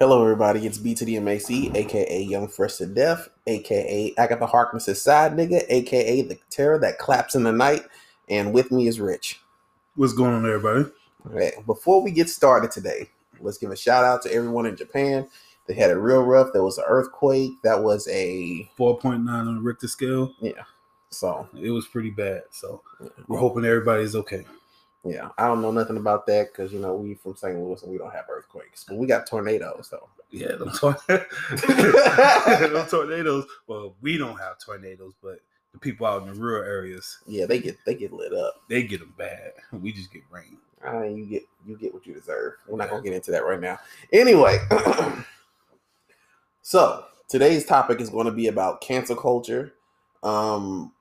Hello, everybody. It's B to the MAC, aka Young Fresh to Death, aka Agatha Harkness's side nigga, aka the terror that claps in the night. And with me is Rich. What's going on, everybody? All right. Before we get started today, let's give a shout out to everyone in Japan. They had a real rough. There was an earthquake. That was a 4.9 on the Richter scale. Yeah. So It was pretty bad. So we're hoping everybody's okay. Yeah. I don't know nothing about that because you know we from St. Louis and we don't have earthquakes, but we got tornadoes though. Yeah, them, tor- them tornadoes. Well, we don't have tornadoes, but the people out in the rural areas, Yeah, they get they get lit up. they get them bad. We just get rain. I mean, you get you get what you deserve. We're not gonna get into that right now. Anyway, so today's topic is going to be about cancel culture. Um,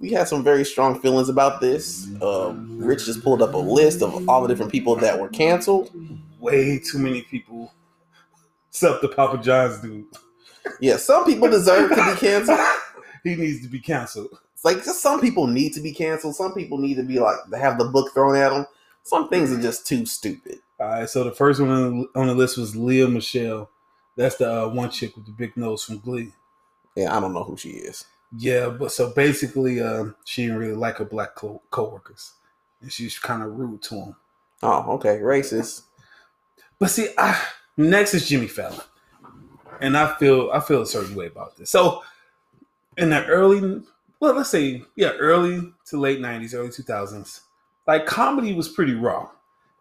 we had some very strong feelings about this. Um, Rich just pulled up a list of all the different people that were canceled. Way too many people, except the Papa John's dude. Yeah, some people deserve to be canceled. he needs to be canceled. It's like just some people need to be canceled. Some people need to be like to have the book thrown at them. Some things are just too stupid. All right, so the first one on the, on the list was Lea Michele. That's the uh, one chick with the big nose from Glee. Yeah, I don't know who she is. Yeah, but so basically, um, she didn't really like her black co- coworkers, and she's kind of rude to them. Oh, okay, racist. But see, I, next is Jimmy Fallon, and I feel I feel a certain way about this. So, in the early, well, let's say yeah, early to late '90s, early 2000s, like comedy was pretty raw,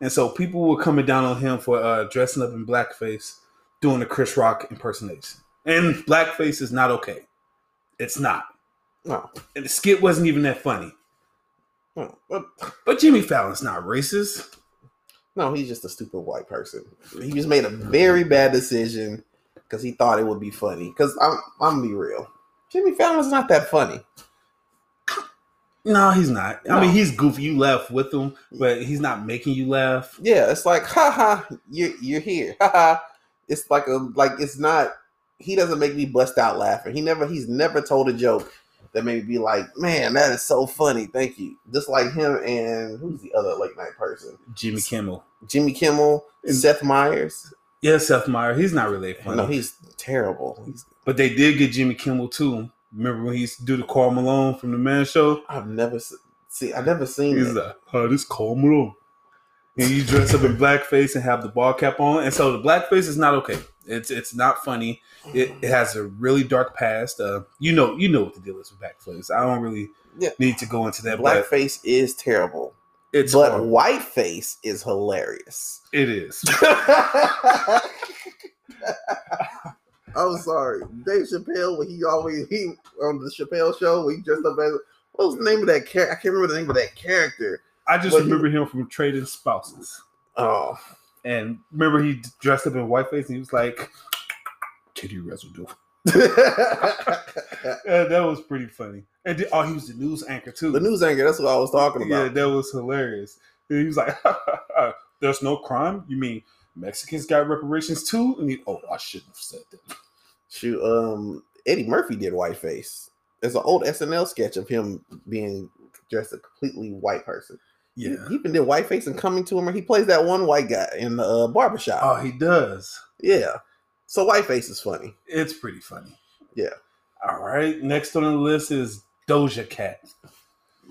and so people were coming down on him for uh, dressing up in blackface, doing a Chris Rock impersonation, and blackface is not okay. It's not. No, And the skit wasn't even that funny. no, but- But Jimmy Fallon's not racist. no, he's just a stupid white person. He just made a very bad decision because he thought it would be funny. Because I'm, I'm gonna be real. Jimmy Fallon's not that funny. No, he's not. I No. mean, he's goofy. You laugh with him, but he's not making you laugh. Yeah, it's like, haha, you're you're here, haha. It's like a like it's not. He doesn't make me bust out laughing. He never he's never told a joke that made me be like, man, that is so funny. Thank you. Just like him and who's the other late night person? Jimmy Kimmel. Jimmy Kimmel, And- Seth Meyers. Yeah, Seth Meyers. He's not really funny. No, he's terrible. He's, but they did get Jimmy Kimmel too. Remember when he used to do the Karl Malone from the Man Show? I've never se- see. I've never seen He's it. like, "Oh, this Karl Malone." And you dress up in blackface and have the ball cap on, and so the blackface is not okay. It's it's not funny. It, it has a really dark past. Uh, you know you know what the deal is with blackface. I don't really Yeah. need to go into that. but Blackface is terrible, it's but horrible. whiteface is hilarious. it is. I'm sorry, Dave Chappelle. When he always he on the Chappelle show, he dressed up as what was the name of that character? I can't remember the name of that character. I just But he- remember him from Trading Spouses. Oh, And remember he dressed up in whiteface and he was like, Titty residue. that was pretty funny. And oh, he was the news anchor too. The news anchor. That's what I was talking about. Yeah, that was hilarious. And he was like, There's no crime? You mean Mexicans got reparations too? And he, oh, I shouldn't have said that. Shoot, um, Eddie Murphy did whiteface. There's an old SNL sketch of him being dressed a completely white person. Yeah. he, even did whiteface and coming to him, or he plays that one white guy in the uh, barbershop. Oh, he does. Yeah. So whiteface is funny. It's pretty funny. Yeah. All right. Next on the list is Doja Cat.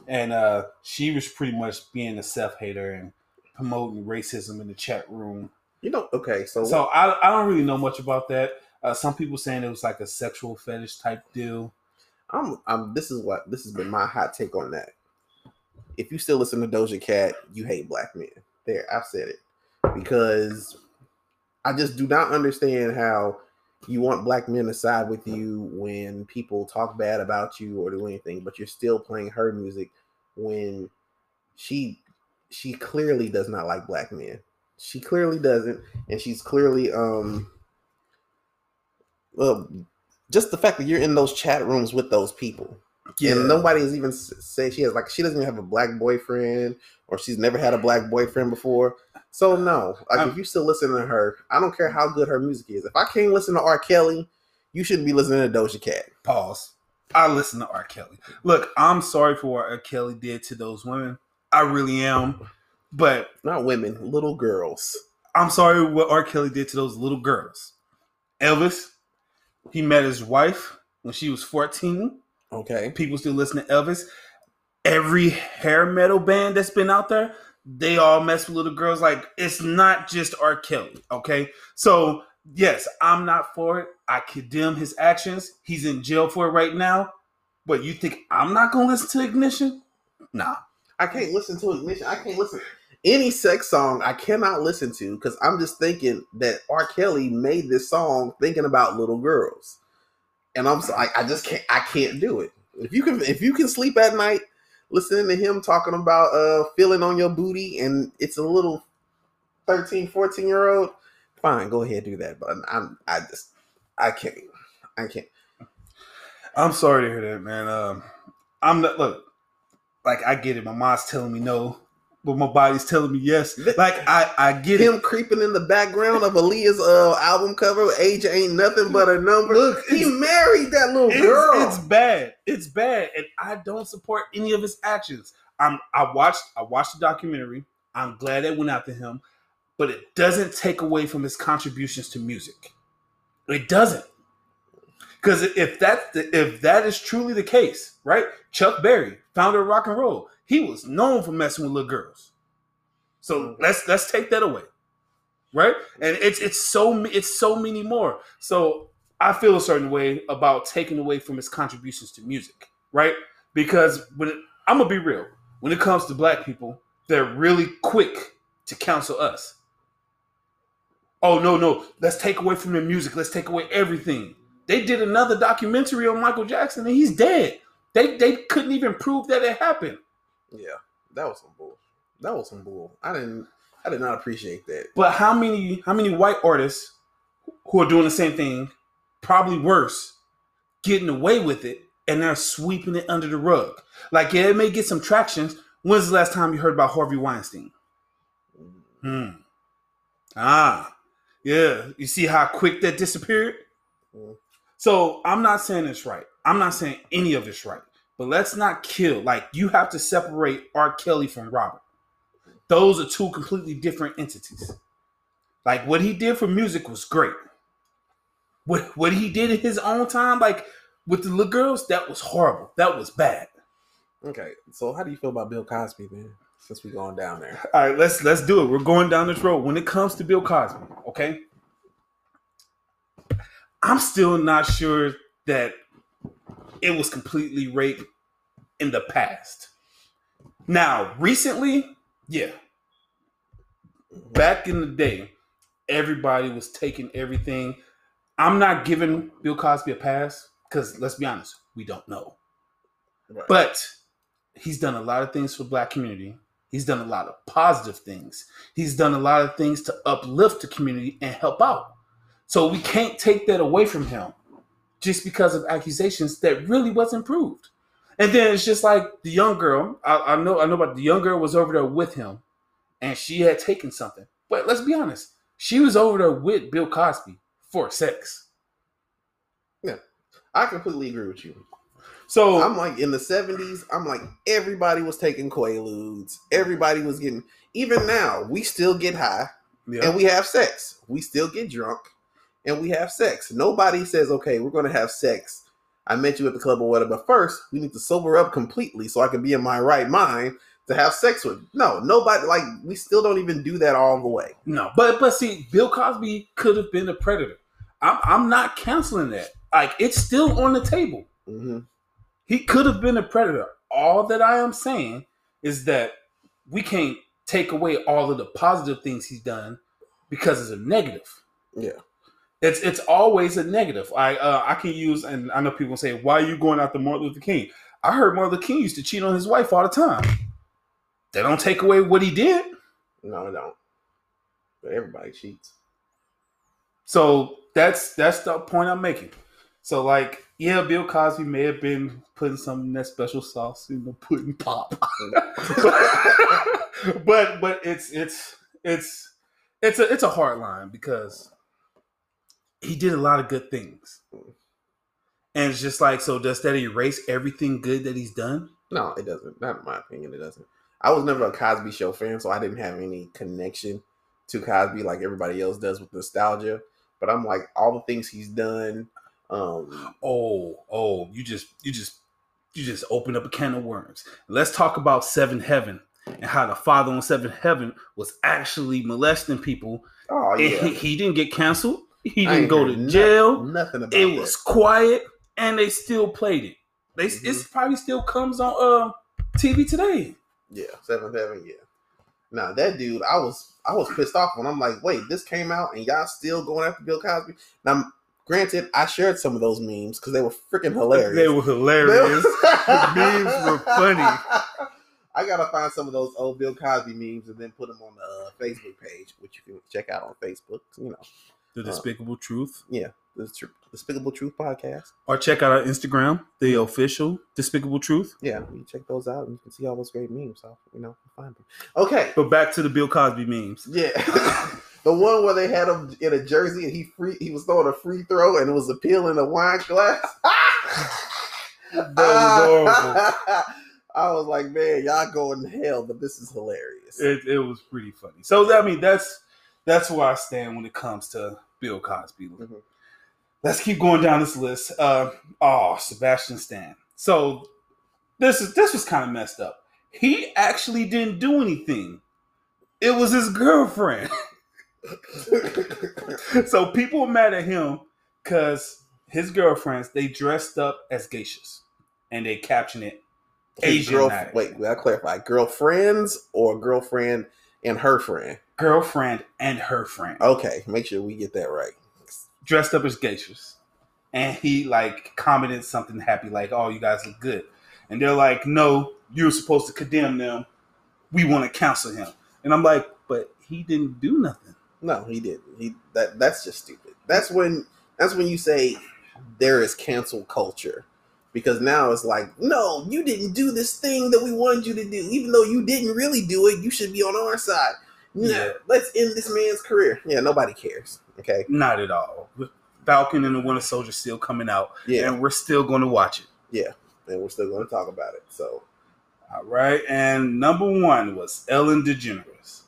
And uh she was pretty much being a self hater and promoting racism in the chat room. You know, okay, so, So I, I don't really know much about that. Uh, some people saying it was like a sexual fetish type deal. I'm, I'm this is what this has been my hot take on that. If you still listen to Doja Cat, you hate black men. There, I've said it. Because I just do not understand how you want black men to side with you when people talk bad about you or do anything, but you're still playing her music when she she clearly does not like black men. She clearly doesn't, and she's clearly um well just the fact that you're in those chat rooms with those people and nobody has even say she has like she doesn't even have a black boyfriend or she's never had a black boyfriend before so no like I'm- if you still listen to her i don't care how good her music is if i can't listen to r kelly you shouldn't be listening to doja cat pause. I listen to R. Kelly. Look, I'm sorry for what R. Kelly did to those women. I really am. But not women little girls I'm sorry what R. Kelly did to those little girls. Elvis, he met his wife when she was 14. Okay. People still listen to Elvis. Every hair metal band that's been out there, they all mess with little girls. Like it's not just R. Kelly. Okay. So yes, I'm not for it. I condemn his actions. He's in jail for it right now. But you think I'm not gonna listen to Ignition? Nah. I can't listen to Ignition. I can't listen any sex song. I cannot listen to because I'm just thinking that R. Kelly made this song thinking about little girls, and I'm I, I just can't. I can't do it. If you can, if you can sleep at night listening to him talking about uh feeling on your booty and it's a little 13, 14 year old, fine, go ahead do that. But I'm I just I can't. I can't. I'm sorry to hear that, man. Um, I'm not look like I get it. My mom's telling me no, but my body's telling me yes. Like I, I get Him it. creeping in the background of Aaliyah's uh, album cover, "Age ain't nothing but a number." Look, he married that little It's, girl. it's bad. It's bad, and I don't support any of his actions. I'm. I watched. I watched the documentary. I'm glad it went out to him, but it doesn't take away from his contributions to music. It doesn't. Because if that if that is truly the case, right? Chuck Berry, founder of rock and roll, he was known for messing with little girls. So mm. let's let's take that away, right? And it's it's so it's so many more. So I feel a certain way about taking away from his contributions to music, right? Because when it, I'm gonna be real, when it comes to black people, they're really quick to counsel us. Oh no, no, let's take away from their music. Let's take away everything. They did another documentary on Michael Jackson and he's dead. They they couldn't even prove that it happened. Yeah, that was some bull. That was some bull. I didn't. I did not appreciate that. But how many how many white artists who are doing the same thing, probably worse, getting away with it, and they're sweeping it under the rug? Like, yeah, it may get some traction. When's the last time you heard about Harvey Weinstein? Hmm. Ah, yeah. You see how quick that disappeared? Mm. So I'm not saying it's right. I'm not saying any of it's right. But let's not kill. Like you have to separate R. Kelly from Robert. Those are two completely different entities. Like what he did for music was great. What what he did in his own time, like with the little girls, that was horrible. That was bad. Okay, so how do you feel about Bill Cosby, man? Since we going down there, All right, let's let's do it. We're going down this road. When it comes to Bill Cosby, okay, I'm still not sure that it was completely rape in the past. Now, recently, yeah, back in the day, everybody was taking everything. I'm not giving Bill Cosby a pass because let's be honest, we don't know. Right. But he's done a lot of things for the black community. He's done a lot of positive things. He's done a lot of things to uplift the community and help out. So we can't take that away from him just because of accusations that really wasn't proved. And then it's just like the young girl. I, I know I know about the young girl was over there with him and she had taken something. But let's be honest, she was over there with Bill Cosby for sex. Yeah, I completely agree with you. So I'm like in the 70s, I'm like everybody was taking Quaaludes. Everybody was getting even now, we still get high yeah. and we have sex. We still get drunk and we have sex. Nobody says, okay, we're gonna have sex. I met you at the club or whatever, but first we need to sober up completely so I can be in my right mind to have sex with. No, nobody like we still don't even do that all the way. No, but but see, Bill Cosby could have been a predator. I'm I'm not canceling that. Like it's still on the table. hmm He could have been a predator. All that I am saying is that we can't take away all of the positive things he's done because it's a negative. Yeah. It's it's always a negative. I uh, I can use and I know people say, "Why are you going after Martin Luther King?" I heard Martin Luther King used to cheat on his wife all the time. They don't take away what he did. No, they don't. But everybody cheats. So that's that's the point I'm making. So like, yeah, Bill Cosby may have been putting some of that special sauce in the pudding pop, but but it's it's it's it's a it's a hard line because he did a lot of good things, and it's just like, so does that erase everything good that he's done? No, it doesn't. Not in my opinion, it doesn't. I was never a Cosby Show fan, so I didn't have any connection to Cosby like everybody else does with nostalgia. But I'm like all the things he's done. Um, Oh, oh, you just you just you just opened up a can of worms. Let's talk about Seven Heaven and how the father on Seven Heaven was actually molesting people. oh yeah, he, he didn't get canceled. He didn't go to jail. Nothing about It that. was quiet, and they still played it. They Mhm. it's probably still comes on uh TV today. Yeah, seventh heaven. Yeah. Now that dude, I was I was pissed off when I'm like, wait, this came out and y'all still going after Bill Cosby. Now, granted, I shared some of those memes because they were freaking hilarious. They were hilarious. the memes were funny. I gotta find some of those old Bill Cosby memes and then put them on the uh, Facebook page, which you can check out on Facebook. You know, The uh, Despicable Truth. Yeah, the Tr- Despicable Truth podcast. Or check out our Instagram, the mm-hmm. official Despicable Truth. Yeah, you check those out and you can see all those great memes. So you know, find them. Okay, But back to the Bill Cosby memes. Yeah. the one where they had him in a jersey and he free he was throwing a free throw and it was a peel in a wine glass. That was horrible. I was like, man, y'all going to hell, but this is hilarious. It, it was pretty funny. So I mean, that's that's where I stand when it comes to Bill Cosby. Mhm. Let's keep going down this list. Uh, oh, Sebastian Stan. So this is this was kind of messed up. He actually didn't do anything. It was his girlfriend. so people were mad at him because his girlfriends they dressed up as geishas and they captioned it Asian girl- wait, we gotta clarify. Girlfriends or girlfriend and her friend? Girlfriend and her friend. Okay, make sure we get that right. dressed up as geishas. And he like commented something happy, like, oh, you guys look good. And they're like, no, you're supposed to condemn them. We want to counsel him. And I'm like, but he didn't do nothing. No, he didn't. He that that's just stupid. That's when that's when you say there is cancel culture. Because now it's like, no, you didn't do this thing that we wanted you to do. Even though you didn't really do it, you should be on our side. Yeah, Yeah. let's end this man's career. Yeah, nobody cares. Okay. Not at all. Falcon and the Winter Soldier still coming out, Yeah, and we're still going to watch it. Yeah, and we're still going to talk about it. So All right. And number one was Ellen DeGeneres.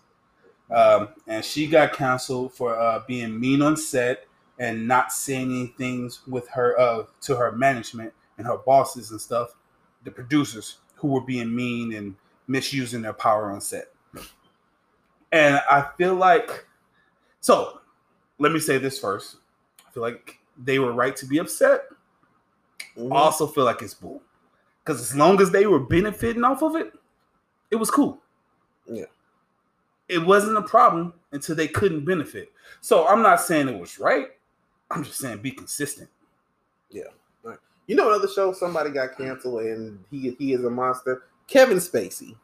Um, and she got canceled for uh, being mean on set and not saying anything with her uh, to her management and her bosses and stuff, the producers who were being mean and misusing their power on set. And I feel like, so let me say this first. I feel like they were right to be upset. mhm. I also feel like it's bull. Because as long as they were benefiting off of it, it was cool. Yeah. It wasn't a problem until they couldn't benefit. So I'm not saying it was right. I'm just saying be consistent. Yeah. You know another show somebody got canceled and he he is a monster. Kevin Spacey.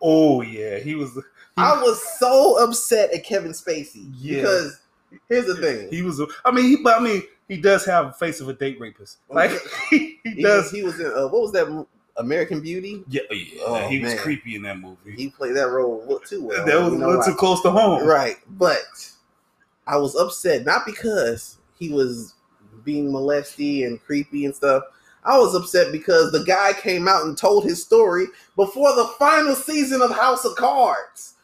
Oh yeah, he was. I was so upset at Kevin Spacey Yeah. because here's the thing. He was. I mean, he, but I mean, he does have a face of a date rapist. Like he, he He, does. was, he was in uh, what was that American Beauty? yeah, yeah. Oh, he was creepy in that movie. He played that role too well. that was You a little too close to home. right. But I was upset not because he was being molesty and creepy and stuff. I was upset because the guy came out and told his story before the final season of House of Cards.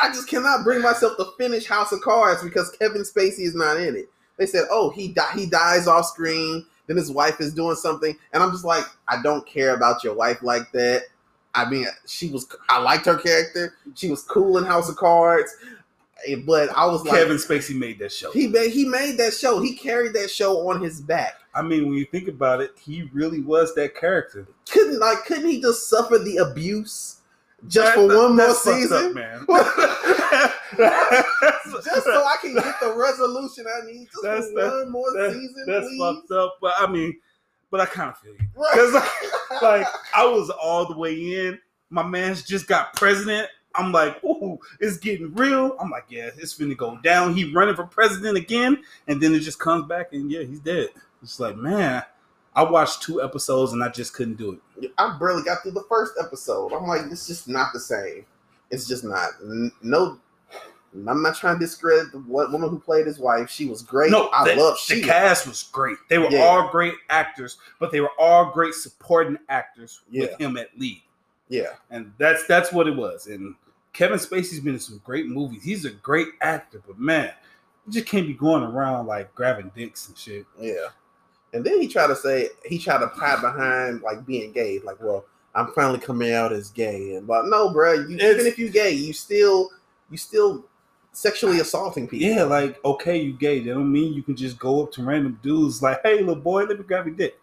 I just cannot bring myself to finish House of Cards because Kevin Spacey is not in it. They said, "Oh, he di- he dies off screen." Then his wife is doing something, and I'm just like, I don't care about your wife like that. I mean, she was. I liked her character. She was cool in House of Cards, eh, but I was like, Kevin Spacey made that show. he made he made that show. He carried that show on his back. I mean, when you think about it, he really was that character. Couldn't like couldn't he just suffer the abuse just That- for one more season? up, man. just so I can get the resolution I need just That's- for one more season, That's please. fucked up. But I mean, but I kind of feel you. Right. Because like I was all the way in. My man's just got president. I'm like, ooh, it's getting real. I'm like, yeah, it's finna go down. He running for president again, and then it just comes back, and yeah, he's dead. It's like, man, I watched two episodes and I just couldn't do it. I barely got through the first episode. I'm like, it's just not the same. It's just not. No, I'm not trying to discredit the woman who played his wife. She was great. No, I the, love the she. cast was great. They were Yeah. all great actors, but they were all great supporting actors Yeah. with him at lead. Yeah, and that's that's what it was. And Kevin Spacey's been in some great movies. He's a great actor, but man, you just can't be going around like grabbing dicks and shit. Yeah. And then he tried to say he tried to hide behind like being gay, like, well, I'm finally coming out as gay, and but no, bro, you, even if you gay, you still you still sexually assaulting people. Yeah, like okay, you gay. That don't mean you can just go up to random dudes like, "Hey, little boy, let me grab your dick."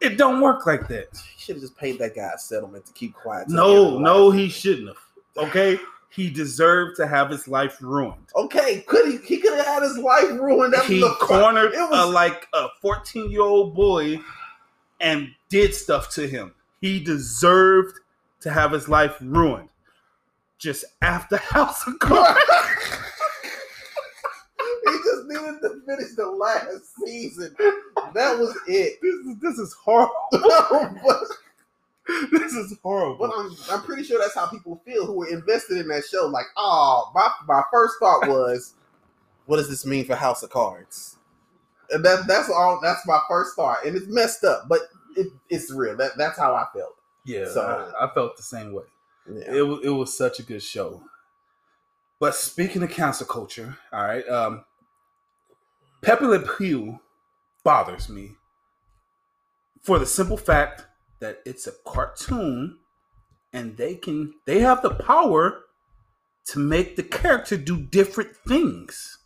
It don't work like that. He should have just paid that guy a settlement to keep quiet. No, no, he shouldn't have. Okay, he deserved to have his life ruined. Okay, could he? He could have had his life ruined. That He the- uh, cornered It a, was like a fourteen-year-old boy and did stuff to him. He deserved to have his life ruined. Just after House of Cards. he just needed to finish the last season. That was it. this is this is horrible. This is horrible. but I'm, I'm pretty sure that's how people feel who were invested in that show. Like, oh, my, my first thought was, what does this mean for House of Cards? And that that's all. That's my first thought, and it's messed up, but it, it's real. That that's how I felt. Yeah, So- I, I felt the same way. Yeah. It was it was such a good show. But speaking of cancel culture, all right, um, Pepe Le Pew bothers me for the simple fact that it's a cartoon, and they can they have the power to make the character do different things.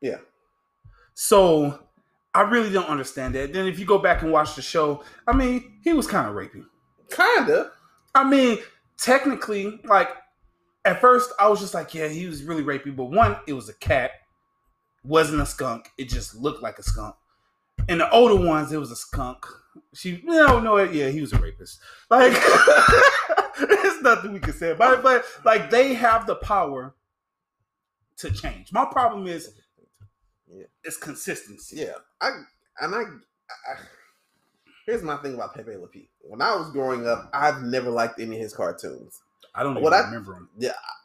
Yeah. So I really don't understand that. Then if you go back and watch the show, I mean, he was kind of raping. Kinda. I mean, technically, like at first I was just like, yeah, he was really rapey. But one, it was a cat, wasn't a skunk. It just looked like a skunk. And the older ones, it was a skunk. She, no, no, yeah, he was a rapist. Like, there's nothing we can say about it. But like, they have the power to change. My problem is, Yeah. it's consistency. Yeah, I and I, I here's my thing about Pepe Le Pew. When I was growing up, I've never liked any of his cartoons. I don't What I- remember him.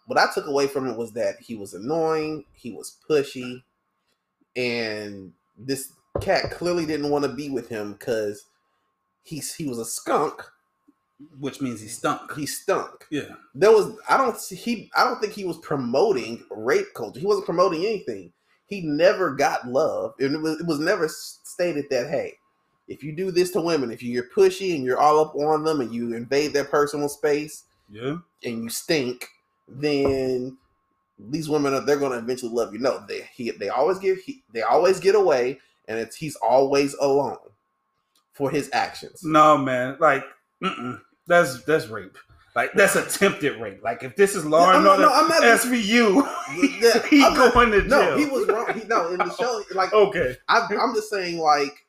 What I took away from it was that he was annoying, he was pushy, and this cat clearly didn't want to be with him because he's he was a skunk. Which means he stunk. He stunk. yeah. There was I don't see he I don't think he was promoting rape culture. He wasn't promoting anything. He never got love. And it was it was never stated that hey, if you do this to women, if you're pushy and you're all up on them and you invade their personal space Yeah. and you stink, then these women are they're going to eventually love you. No, they he, they always give he, they always get away, and it's he's always alone for his actions. No, man. Like, that's that's rape. Like, that's attempted rape. Like, if this is Law No, and Order no, I'm not- SVU, Yeah, he I'm not- going to jail. No, he was wrong. He, no, in the show, like okay. I, I'm just saying, like,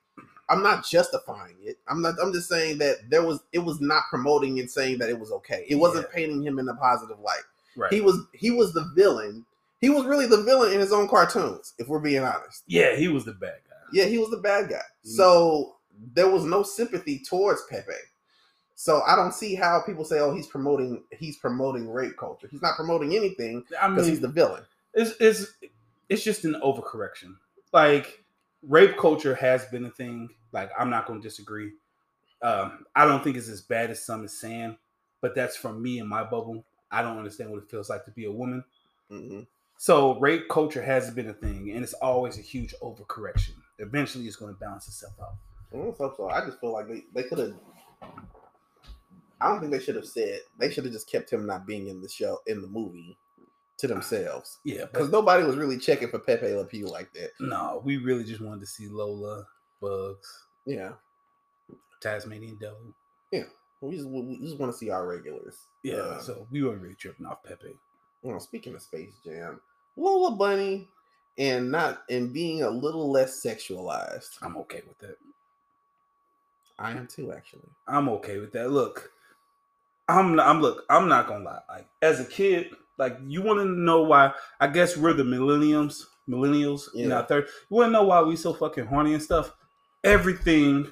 I'm not justifying it. I'm not. I'm just saying that there was. It was not promoting and saying that it was okay. It wasn't painting him in a positive light. Right. He was. He was the villain. He was really the villain in his own cartoons. If we're being honest. yeah, he was the bad guy. Yeah, he was the bad guy. Mm. So there was no sympathy towards Pepe. So I don't see how people say, "Oh, he's promoting. He's promoting rape culture." He's not promoting anything I because mean, he's the villain. it's it's it's just an overcorrection. Like, rape culture has been a thing. Like, I'm not going to disagree. Um, I don't think it's as bad as some is saying, but that's from me and my bubble. I don't understand what it feels like to be a woman. Mhm. So rape culture has been a thing, and it's always a huge overcorrection. Eventually, it's going to balance itself out. I don't hope so. I just feel like they, they could have. I don't think they should have said. They should have just kept him not being in the show in the movie to themselves Yeah, because nobody was really checking for Pepe Le Pew like that. no, we really just wanted to see Lola, Bugs, Yeah, Tasmanian Devil. Yeah, we just we just want to see our regulars. Yeah, Uh, so we weren't really tripping off Pepe. you know, speaking of Space Jam, Lola Bunny, and not and being a little less sexualized. I'm okay with that. I am too, actually. I'm okay with that. Look, I'm not, I'm look, I'm not gonna lie. Like as a kid, like you want to know why? I guess we're the millenniums, millennials in Yeah. our third. You want to know why we so fucking horny and stuff? Everything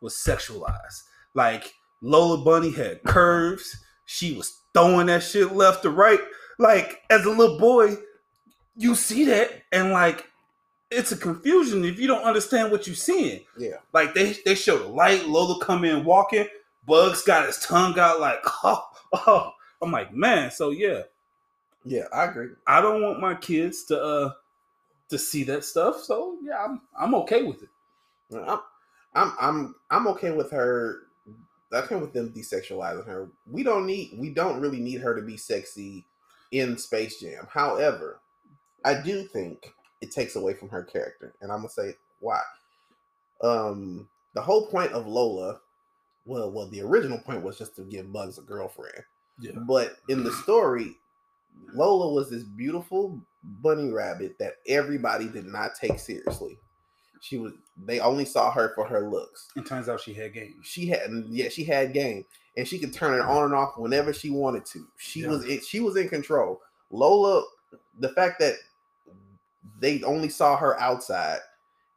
was sexualized. Like Lola Bunny had curves. She was throwing that shit left to right. Like as a little boy, you see that and like it's a confusion if you don't understand what you're seeing. Yeah, Like they they show the light, Lola come in walking, Bugs got his tongue out like oh oh. I'm like man, so yeah, Yeah, I agree. I don't want my kids to uh to see that stuff. So yeah, I'm I'm okay with it. I'm I'm I'm I'm okay with her. Okay with them desexualizing her. We don't need. We don't really need her to be sexy in Space Jam. However, I do think it takes away from her character, and I'm gonna say why. Um, the whole point of Lola, well, well, the original point was just to give Bugs a girlfriend. Yeah. But in the story, Lola was this beautiful bunny rabbit that everybody did not take seriously. She was they only saw her for her looks. It turns out she had game. She had yeah, she had game and she could turn it on and off whenever she wanted to. She Yeah. was she was in control. Lola, the fact that they only saw her outside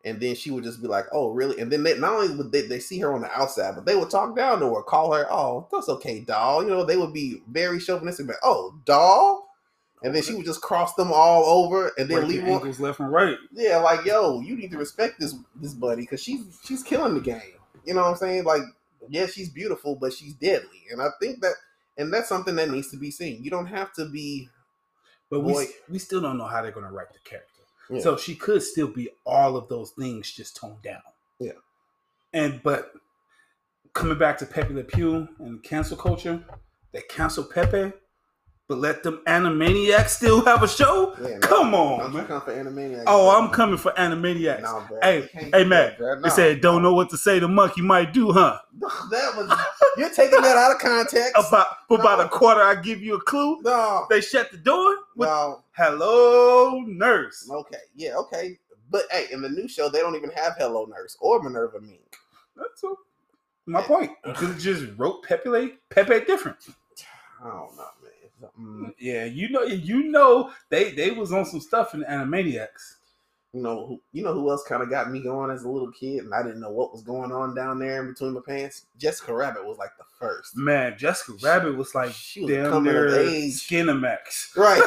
and then she would just be like, "Oh, really?" And then they not only would they, they see her on the outside, but they would talk down to her, call her, "Oh, that's okay, doll." You know, they would be very chauvinistic, but "Oh, doll," and then she would just cross them all over and then leave one. ankles left and right. Yeah, like yo, you need to respect this this buddy because she's she's killing the game. You know what I'm saying? Like, yeah, she's beautiful, but she's deadly, and I think that and that's something that needs to be seen. You don't have to be. But we we still don't know how they're gonna write the character. Yeah. So she could still be all of those things just toned down. Yeah. And but coming back to Pepe Le Pew and cancel culture, they cancel Pepe, but let them Animaniacs still have a show. Yeah, no, Come on, Don't you man. for Animaniacs? Oh. I'm coming for Animaniacs. No, bro, Hey, hey, man, that. They No. said don't know what to say. The monkey might do, huh? that was you're taking that out of context. About for about No. a quarter, I give you a clue. no, They shut the door with no, "Hello, nurse." okay, yeah, okay, but hey, in the new show, they don't even have Hello Nurse or Minerva Mink. That's a, my point. You could just wrote Pepe Pepe different. I don't know, Mm, Yeah, you know, you know, they they was on some stuff in Animaniacs. you know, who, you know who else kind of got me going as a little kid, and I didn't know what was going on down there in between my pants. Jessica Rabbit was like the first, Man, Jessica Rabbit was like She was damn coming near. Skinamax. right?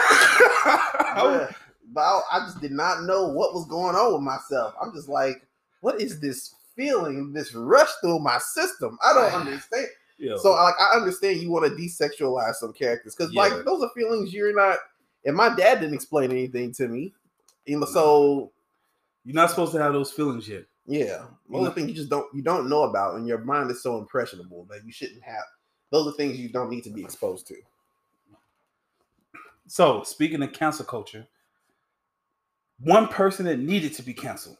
But I, I just did not know what was going on with myself. I'm just like, what is this feeling, this rush through my system? I don't understand. So, like, I understand you want to desexualize some characters because, Yeah. like, those are feelings you're not. And my dad didn't explain anything to me. You know, mm. so you're not supposed to have those feelings yet. yeah, those are mm. thing you just don't you don't know about, and your mind is so impressionable that you shouldn't have. Those are things you don't need to be exposed to. So speaking of cancel culture, one person that needed to be canceled,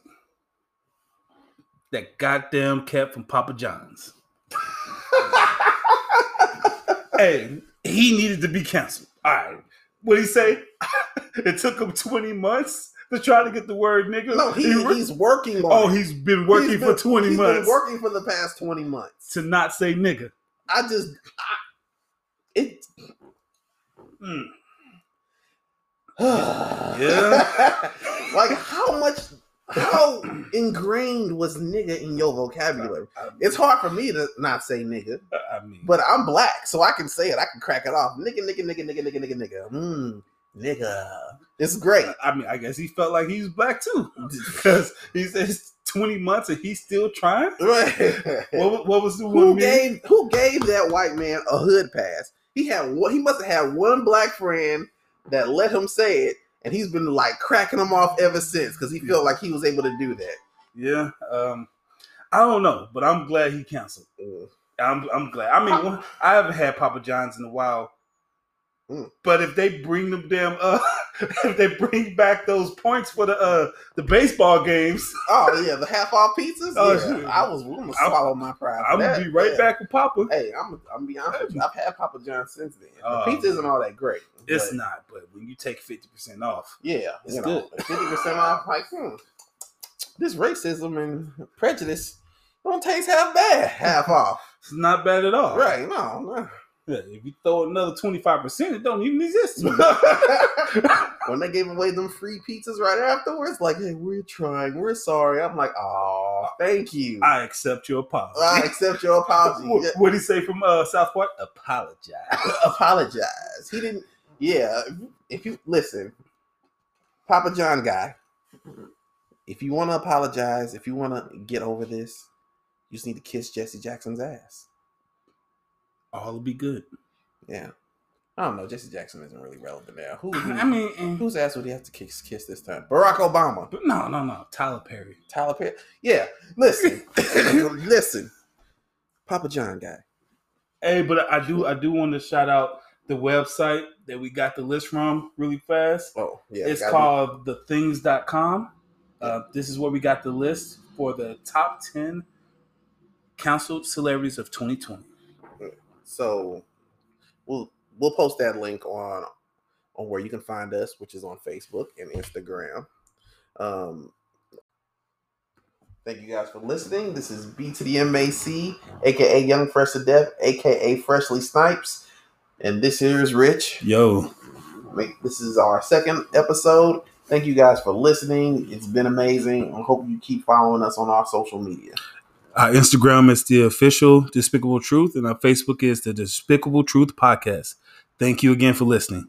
that goddamn cat from Papa John's. Hey, he needed to be canceled. All right. What did he say? it took him 20 months to try to get the word nigga. no, he, wor- he's working on. oh, he's been working He's for been- 20 he's months Been working for the past twenty months. to not say nigga. I just, I, it. Mm. yeah. like how much, how ingrained was nigga in your vocabulary? It's hard for me to not say nigga, I mean, but I'm black, so I can say it. I can crack it off. Nigga, nigga, nigga, nigga, nigga, nigga, nigga. Mm, nigga. It's great. I mean, I guess he felt like he was black too because he says 20 months and he's still trying. Right. What, what was the who gave who gave that white man a hood pass? He had. He must have had one black friend that let him say it, and he's been like cracking them off ever since because he felt like he was able to do that. Yeah, um, I don't know, but I'm glad he canceled. Mm. I'm I'm glad. I mean, I haven't had Papa John's in a while, Mm. but if they bring them damn, uh, if they bring back those points for the uh the baseball games, Oh yeah, the half off pizzas. Oh, yeah. I was I'm gonna I'm- swallow my pride. I'm gonna be right yeah. back with Papa. Hey, I'm I'm be honest with you. I've had Papa John since then. The Oh. pizza isn't all that great. It's not, but when you take fifty percent off, Yeah, It's you good. fifty percent off. Like, hmm, this racism and prejudice don't taste half bad. Half off. it's not bad at all. Right? No, no. If you throw another twenty five percent, it don't even exist. when they gave away them free pizzas right afterwards, like, hey, we're trying, we're sorry. I'm like, oh, thank you. I, accept your apology. I accept your apology. what what did he say from uh, South Park? Apologize. apologize. He didn't. Yeah, if you listen, Papa John guy, if you want to apologize, if you want to get over this, you just need to kiss Jesse Jackson's ass. All will be good. Yeah. I don't know. Jesse Jackson isn't really relevant now. Who? who I mean, whose ass would he have to kiss, kiss this time? Barack Obama. no, no, no. Tyler Perry. Tyler Perry. Yeah. Listen. listen. Papa John guy. Hey, but I do, I do want to shout out the website that we got the list from really fast. Oh yeah. it's called thethings.com. Uh, this is where we got the list for the top 10 council celebrities of 2020. So we'll we'll post that link on on where you can find us, which is on Facebook and Instagram. Um. Thank you guys for listening. This is B to the MAC, aka Young Fresh to Death, aka Freshly Snipes, and this here is Rich. Yo, this is our second episode. Thank you guys for listening. It's been amazing. I hope you keep following us on our social media. Our Instagram is the official Despicable Truth, and our Facebook is the Despicable Truth Podcast. Thank you again for listening.